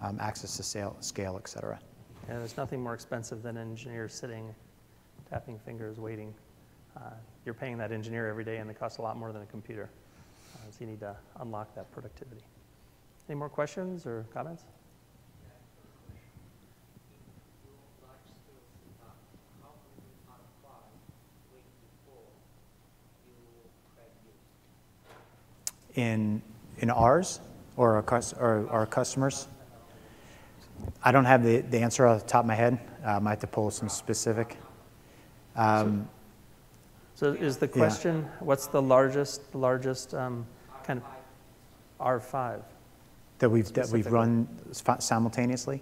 um, access to sale, scale, et cetera. Yeah, there's nothing more expensive than an engineer sitting, tapping fingers, waiting. Uh, you're paying that engineer every day, and it costs a lot more than a computer. Uh, so you need to unlock that productivity. Any more questions or comments? In, in ours or our, or our customers? I don't have the, the answer off the top of my head. Um, I might have to pull some specific. Um, So is the question, what's the largest, largest um, kind of R5? that we've, that we've run simultaneously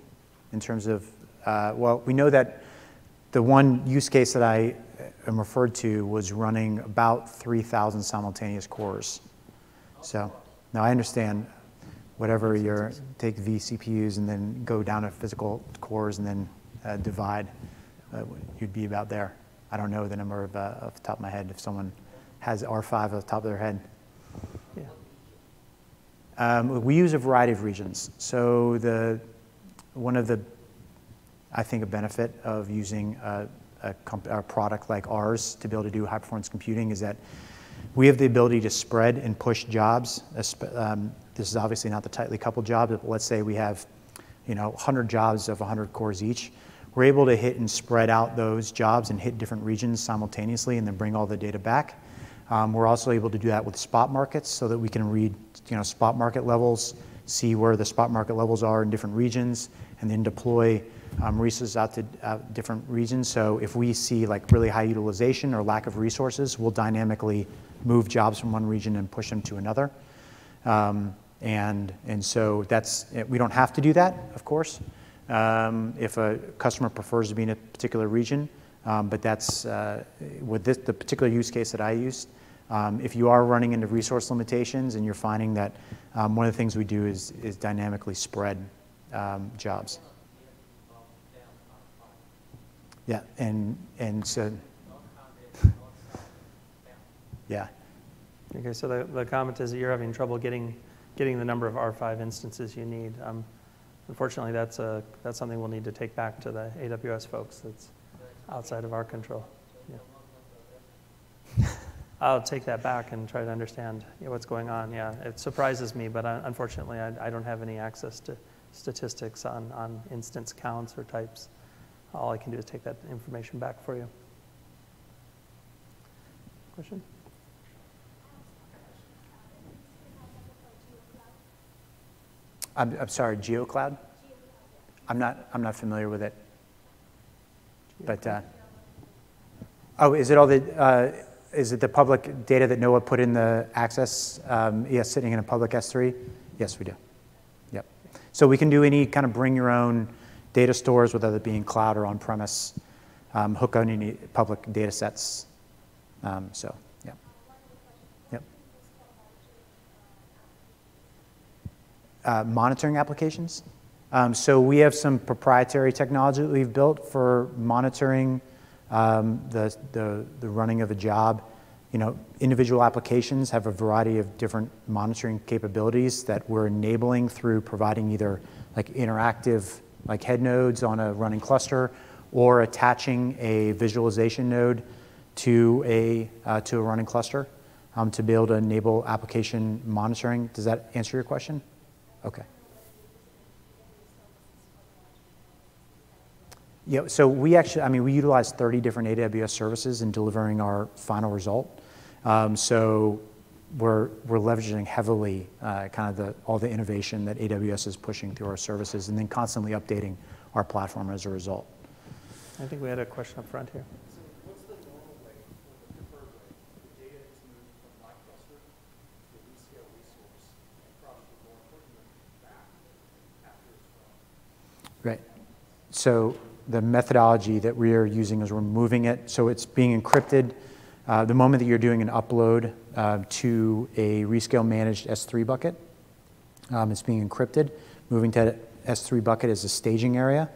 in terms of, uh, well, we know that the one use case that I am referred to was running about 3,000 simultaneous cores. So, now I understand whatever your, take vCPUs and then go down to physical cores and then uh, divide, uh, you'd be about there. I don't know the number of, uh, off the top of my head, if someone has R5 off the top of their head. Yeah. Um, we use a variety of regions. So the one of the, I think, a benefit of using a, a, comp- a product like ours to be able to do high performance computing is that we have the ability to spread and push jobs. Um, this is obviously not the tightly coupled jobs, but let's say we have, you know, 100 jobs of 100 cores each. We're able to hit and spread out those jobs and hit different regions simultaneously, and then bring all the data back. Um, we're also able to do that with spot markets so that we can read you know, spot market levels, see where the spot market levels are in different regions, and then deploy um, resources out to uh, different regions. So if we see like really high utilization or lack of resources, we'll dynamically move jobs from one region and push them to another. Um, and, and so that's, we don't have to do that, of course, um, if a customer prefers to be in a particular region. Um, but that's, uh, with this, the particular use case that I used, um, if you are running into resource limitations and you're finding that um, one of the things we do is, is dynamically spread um, jobs. Yeah, and, and so, yeah, Okay, so the, the comment is that you're having trouble getting, getting the number of R5 instances you need. Um, Unfortunately, that's a, that's something we'll need to take back to the AWS folks. That's outside of our control. Yeah. [LAUGHS] I'll take that back and try to understand what's going on. Yeah, it surprises me, but uh, unfortunately, I, I don't have any access to statistics on, on instance counts or types. All I can do is take that information back for you. Question? I'm, I'm sorry, GeoCloud? I'm not, I'm not familiar with it. But, uh, oh, is it all the, uh, is it the public data that NOAA put in the access, um, yes, sitting in a public S3? Yes, we do. Yep. So we can do any kind of bring your own data stores, whether it be in cloud or on-premise, um, hook on any public data sets. Um, so, yeah. Yep. uh, monitoring applications. Um, so we have some proprietary technology that we've built for monitoring um, the, the, the running of a job. You know, individual applications have a variety of different monitoring capabilities that we're enabling through providing either like interactive like head nodes on a running cluster or attaching a visualization node to a, uh, to a running cluster um, to be able to enable application monitoring. Does that answer your question? Okay. Yeah, so we actually, I mean, we utilize 30 different AWS services in delivering our final result. Um, so we're, we're leveraging heavily uh, kind of the, all the innovation that AWS is pushing through our services and then constantly updating our platform as a result. I think we had a question up front here. So what's the normal way, or the preferred way? The data is moved from my cluster to a Rescale resource, and probably more importantly, back after it's run. Right. So the methodology that we are using is we're moving it, so it's being encrypted. Uh, the moment that you're doing an upload uh, to a Rescale managed S3 bucket, um, it's being encrypted. Moving to S3 bucket as a staging area,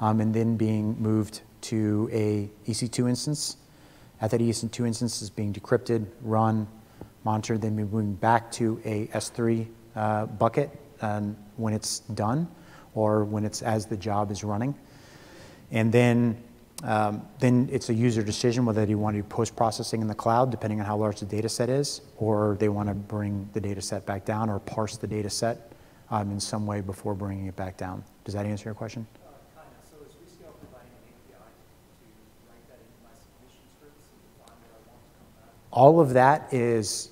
um, and then being moved to a EC2 instance. At that EC2 instance is being decrypted, run, monitored, then moving back to a S3 uh, bucket um, when it's done or when it's as the job is running. And then, um, then it's a user decision whether they want to do post-processing in the cloud, depending on how large the data set is, or they want to bring the data set back down or parse the data set um, in some way before bringing it back down. Does that answer your question? Uh, kind of, so is Rescale providing an API to write that into my submission scripts and define what I want to come back? All of that is,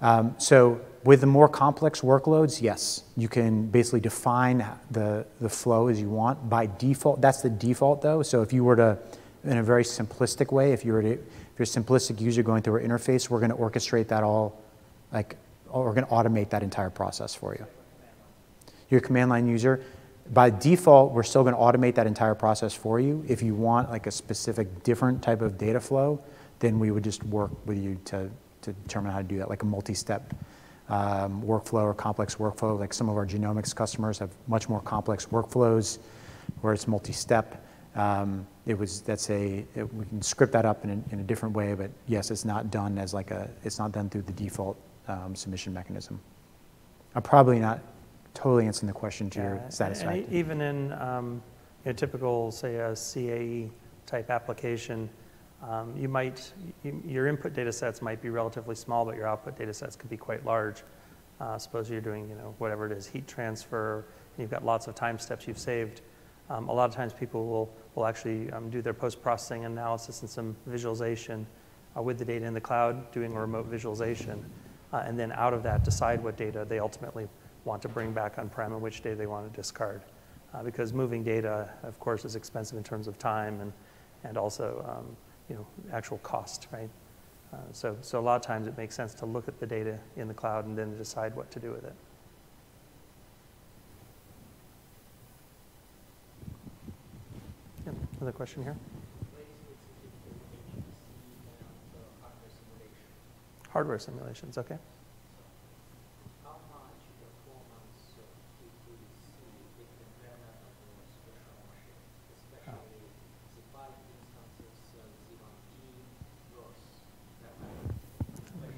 um, so with the more complex workloads, yes, you can basically define the, the flow as you want. By default, that's the default though. So if you were to, in a very simplistic way, if you were to, if you're a simplistic user going through our interface, we're going to orchestrate that all, like, we're going to automate that entire process for you. You're a command line user. By default, we're still going to automate that entire process for you. If you want like a specific different type of data flow, then we would just work with you to, to determine how to do that, like a multi-step um, workflow or complex workflow. Like some of our genomics customers have much more complex workflows where it's multi-step. Um, it was that's a it, we can script that up in a, in a different way, but yes, it's not done as like a it's not done through the default um, submission mechanism. I'm probably not totally answering the question to Yeah, your satisfaction. Even in um, a typical, say, a CAE type application, um, you might, your input data sets might be relatively small, but your output data sets could be quite large. Uh, Suppose you're doing, you know, whatever it is, heat transfer, and you've got lots of time steps you've saved. Um, A lot of times people will, will actually um, do their post-processing analysis and some visualization uh, with the data in the cloud, doing a remote visualization, uh, and then out of that, decide what data they ultimately want to bring back on-prem and which data they want to discard. Uh, Because moving data, of course, is expensive in terms of time and, and also, um, you know, actual cost, right? Uh, So, so a lot of times it makes sense to look at the data in the cloud and then decide what to do with it. Yep, Another question here? Hardware simulations, okay. How much performance uh, it will see if the bare metal or special machine, especially the five instances uh, z1d versus bare metal, especially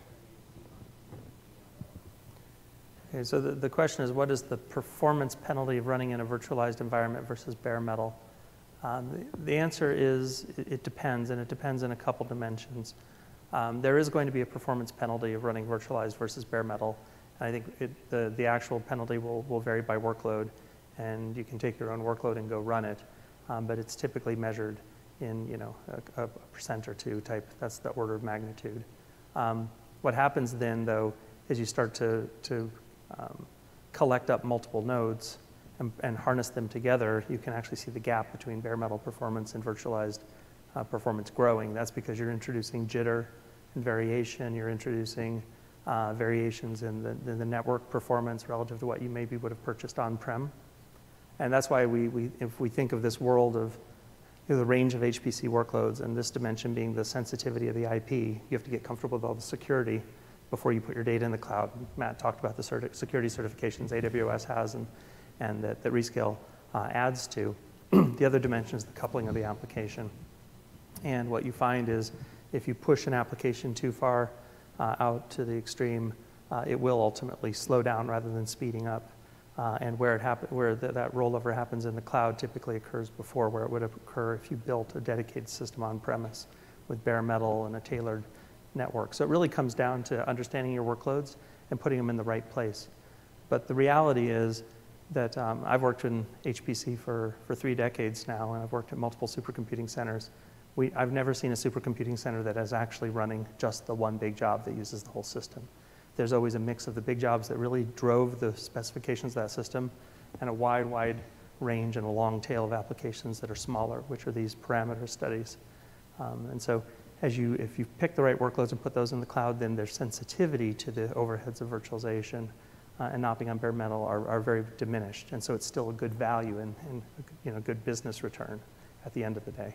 z1d. Okay, so the, the question is, what is the performance penalty of running in a virtualized environment versus bare metal? Um, the, the answer is, it, it depends, and it depends in a couple dimensions. Um, there is going to be a performance penalty of running virtualized versus bare metal. And I think it, the, the actual penalty will, will vary by workload, and you can take your own workload and go run it, um, but it's typically measured in, you know, a, a percent or two type, that's the order of magnitude. Um, what happens then, though, is you start to, to um, collect up multiple nodes and, and harness them together, you can actually see the gap between bare metal performance and virtualized uh, performance growing. That's because you're introducing jitter and variation, you're introducing uh, variations in the, in the network performance relative to what you maybe would have purchased on-prem. And that's why we, we, if we think of this world of you know, the range of HPC workloads and this dimension being the sensitivity of the IP, you have to get comfortable with all the security before you put your data in the cloud. Matt talked about the certi- security certifications AWS has and, and that, that Rescale uh, adds to. [CLEARS THROAT] the other dimension is the coupling of the application. And what you find is if you push an application too far uh, out to the extreme, uh, it will ultimately slow down rather than speeding up. Uh, and where, it happen, where th- that rollover happens in the cloud typically occurs before where it would occur if you built a dedicated system on premise with bare metal and a tailored network. So it really comes down to understanding your workloads and putting them in the right place. But the reality is that um, I've worked in HPC for, for three decades now, and I've worked at multiple supercomputing centers. We, I've never seen a supercomputing center that is actually running just the one big job that uses the whole system. there's always a mix of the big jobs that really drove the specifications of that system and a wide, wide range and a long tail of applications that are smaller, which are these parameter studies. Um, and so as you, if you pick the right workloads and put those in the cloud, then their sensitivity to the overheads of virtualization uh, and not being on bare metal are, are very diminished. And so it's still a good value and, and you know, good business return at the end of the day.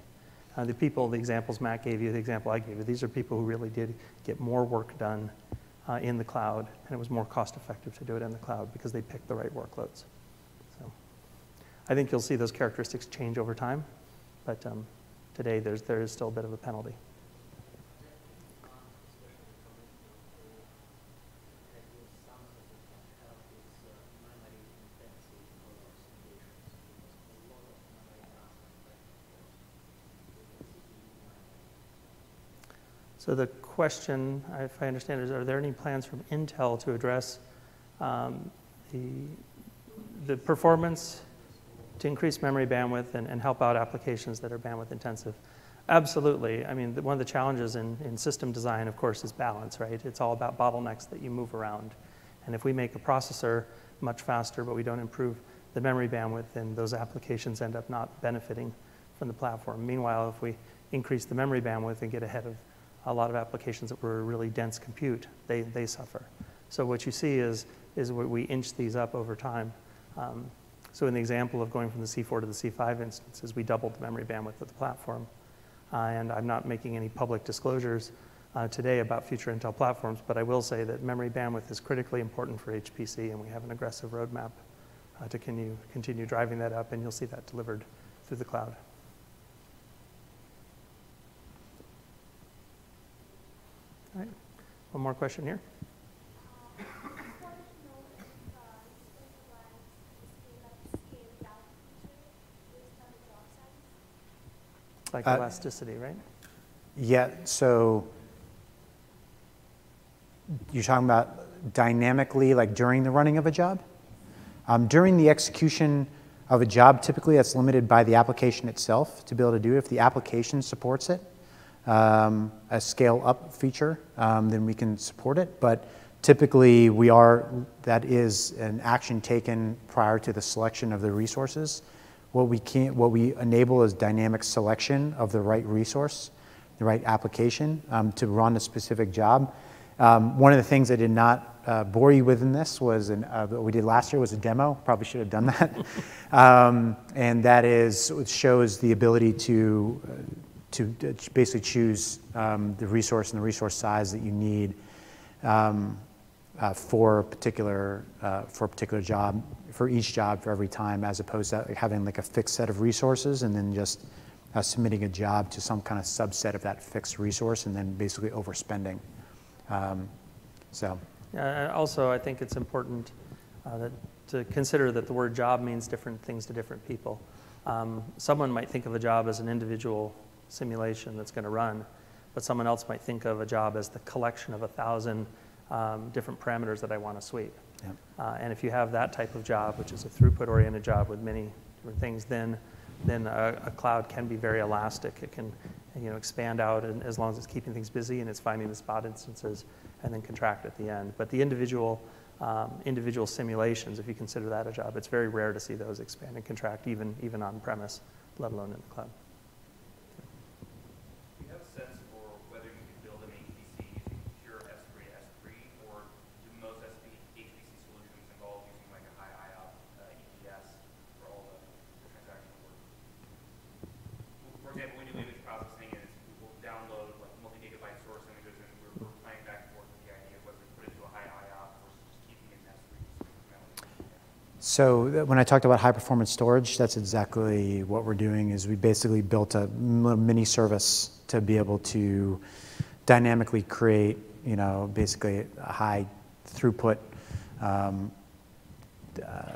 Uh, the people, the examples Matt gave you, the example I gave you, these are people who really did get more work done uh, in the cloud, and it was more cost effective to do it in the cloud because they picked the right workloads. So I think you'll see those characteristics change over time, but um, today there's, there is still a bit of a penalty. So the question, if I understand, is are there any plans from Intel to address um, the, the performance to increase memory bandwidth and, and help out applications that are bandwidth intensive? Absolutely. I mean, one of the challenges in, in system design, of course, is balance, right? It's all about bottlenecks that you move around. And if we make a processor much faster, but we don't improve the memory bandwidth, then those applications end up not benefiting from the platform. Meanwhile, if we increase the memory bandwidth and get ahead of a lot of applications that were really dense compute, they, they suffer. So what you see is, is we inch these up over time. Um, so in the example of going from the C4 to the C5 instances, we doubled the memory bandwidth of the platform. Uh, and I'm not making any public disclosures uh, today about future Intel platforms, but I will say that memory bandwidth is critically important for HPC, and we have an aggressive roadmap uh, to continue, continue driving that up, and you'll see that delivered through the cloud. All right, one more question here. Like Uh, elasticity, right? Yeah, so you're talking about dynamically, like during the running of a job? Um, during the execution of a job, typically that's limited by the application itself to be able to do. it If the application supports it, um, a scale up feature, um, then we can support it. But typically, we are that is an action taken prior to the selection of the resources. What we can what we enable is dynamic selection of the right resource, the right application um, to run a specific job. Um, one of the things I did not uh, bore you with in this was an, uh, what we did last year was a demo. Probably should have done that. [LAUGHS] um, and that is shows the ability to uh, to basically choose um, the resource and the resource size that you need um, uh, for a particular uh, for a particular job for each job for every time, as opposed to having like a fixed set of resources and then just uh, submitting a job to some kind of subset of that fixed resource and then basically overspending. Um, so. Yeah, also, I think it's important uh, that, to consider that the word job means different things to different people. Um, someone might think of a job as an individual simulation that's going to run, but someone else might think of a job as the collection of a thousand um, different parameters that I want to sweep. Yeah. Uh, and if you have that type of job, which is a throughput-oriented job with many different things, then then a, a, cloud can be very elastic. It can you know, expand out and as long as it's keeping things busy and it's finding the spot instances and then contract at the end. But the individual, um, individual simulations, if you consider that a job, it's very rare to see those expand and contract even, even on premise, let alone in the cloud. So when I talked about high performance storage, that's exactly what we're doing is we basically built a mini service to be able to dynamically create, you know, basically a high throughput um, uh,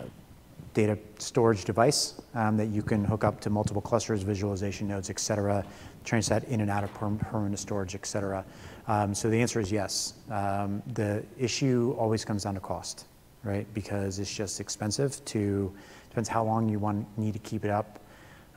data storage device um, that you can hook up to multiple clusters, visualization nodes, et cetera, change that in and out of permanent storage, et cetera. Um, so the answer is yes. Um, the issue always comes down to cost right? Because it's just expensive to, depends how long you want, need to keep it up.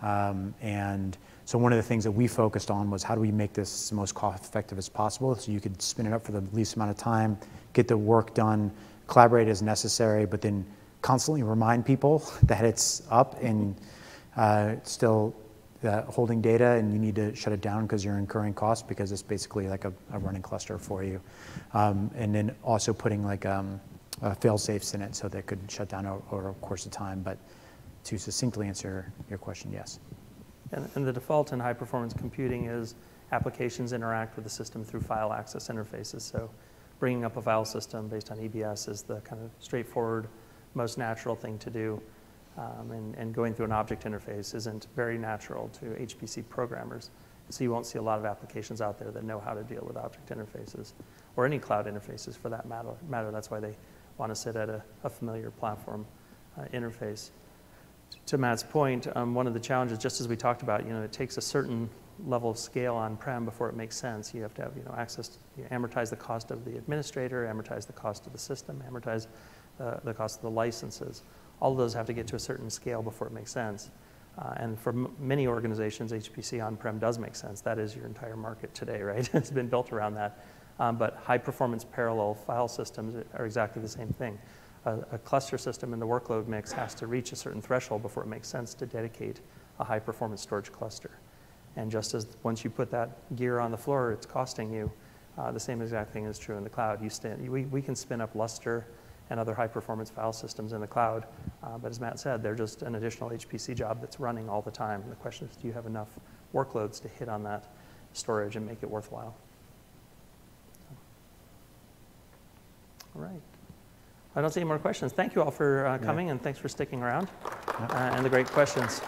Um, and so one of the things that we focused on was how do we make this as most cost effective as possible so you could spin it up for the least amount of time, get the work done, collaborate as necessary, but then constantly remind people [LAUGHS] that it's up and uh, still uh, holding data and you need to shut it down because you're incurring costs because it's basically like a, a running cluster for you. Um, and then also putting like um, uh, fail safes in it so that could shut down o- over a course of time. But to succinctly answer your question, yes. And, and the default in high-performance computing is applications interact with the system through file access interfaces. So bringing up a file system based on EBS is the kind of straightforward, most natural thing to do. Um, and, and going through an object interface isn't very natural to HPC programmers. So you won't see a lot of applications out there that know how to deal with object interfaces, or any cloud interfaces for that matter. matter. That's why they want to sit at a, a familiar platform uh, interface to Matt's point, um, one of the challenges, just as we talked about, you know, it takes a certain level of scale on-prem before it makes sense. You have to have, you know, access, you amortize the cost of the administrator, amortize the cost of the system, amortize uh, the cost of the licenses. All of those have to get to a certain scale before it makes sense. Uh, and for many organizations, HPC on-prem does make sense. That is your entire market today, [LAUGHS] right? it's been built around that. Um, but high-performance parallel file systems are exactly the same thing a, a cluster system in the workload mix has to reach a certain threshold before it makes sense to dedicate a high performance storage cluster. And just as once you put that gear on the floor, it's costing you, uh, the same exact thing is true in the cloud. You stand, we, we can spin up Lustre and other high performance file systems in the cloud, uh, but as Matt said, they're just an additional HPC job that's running all the time. The question is, do you have enough workloads to hit on that storage and make it worthwhile? All right. I don't see any more questions. Thank you all for uh, coming and thanks for sticking around Yeah. uh, and the great questions.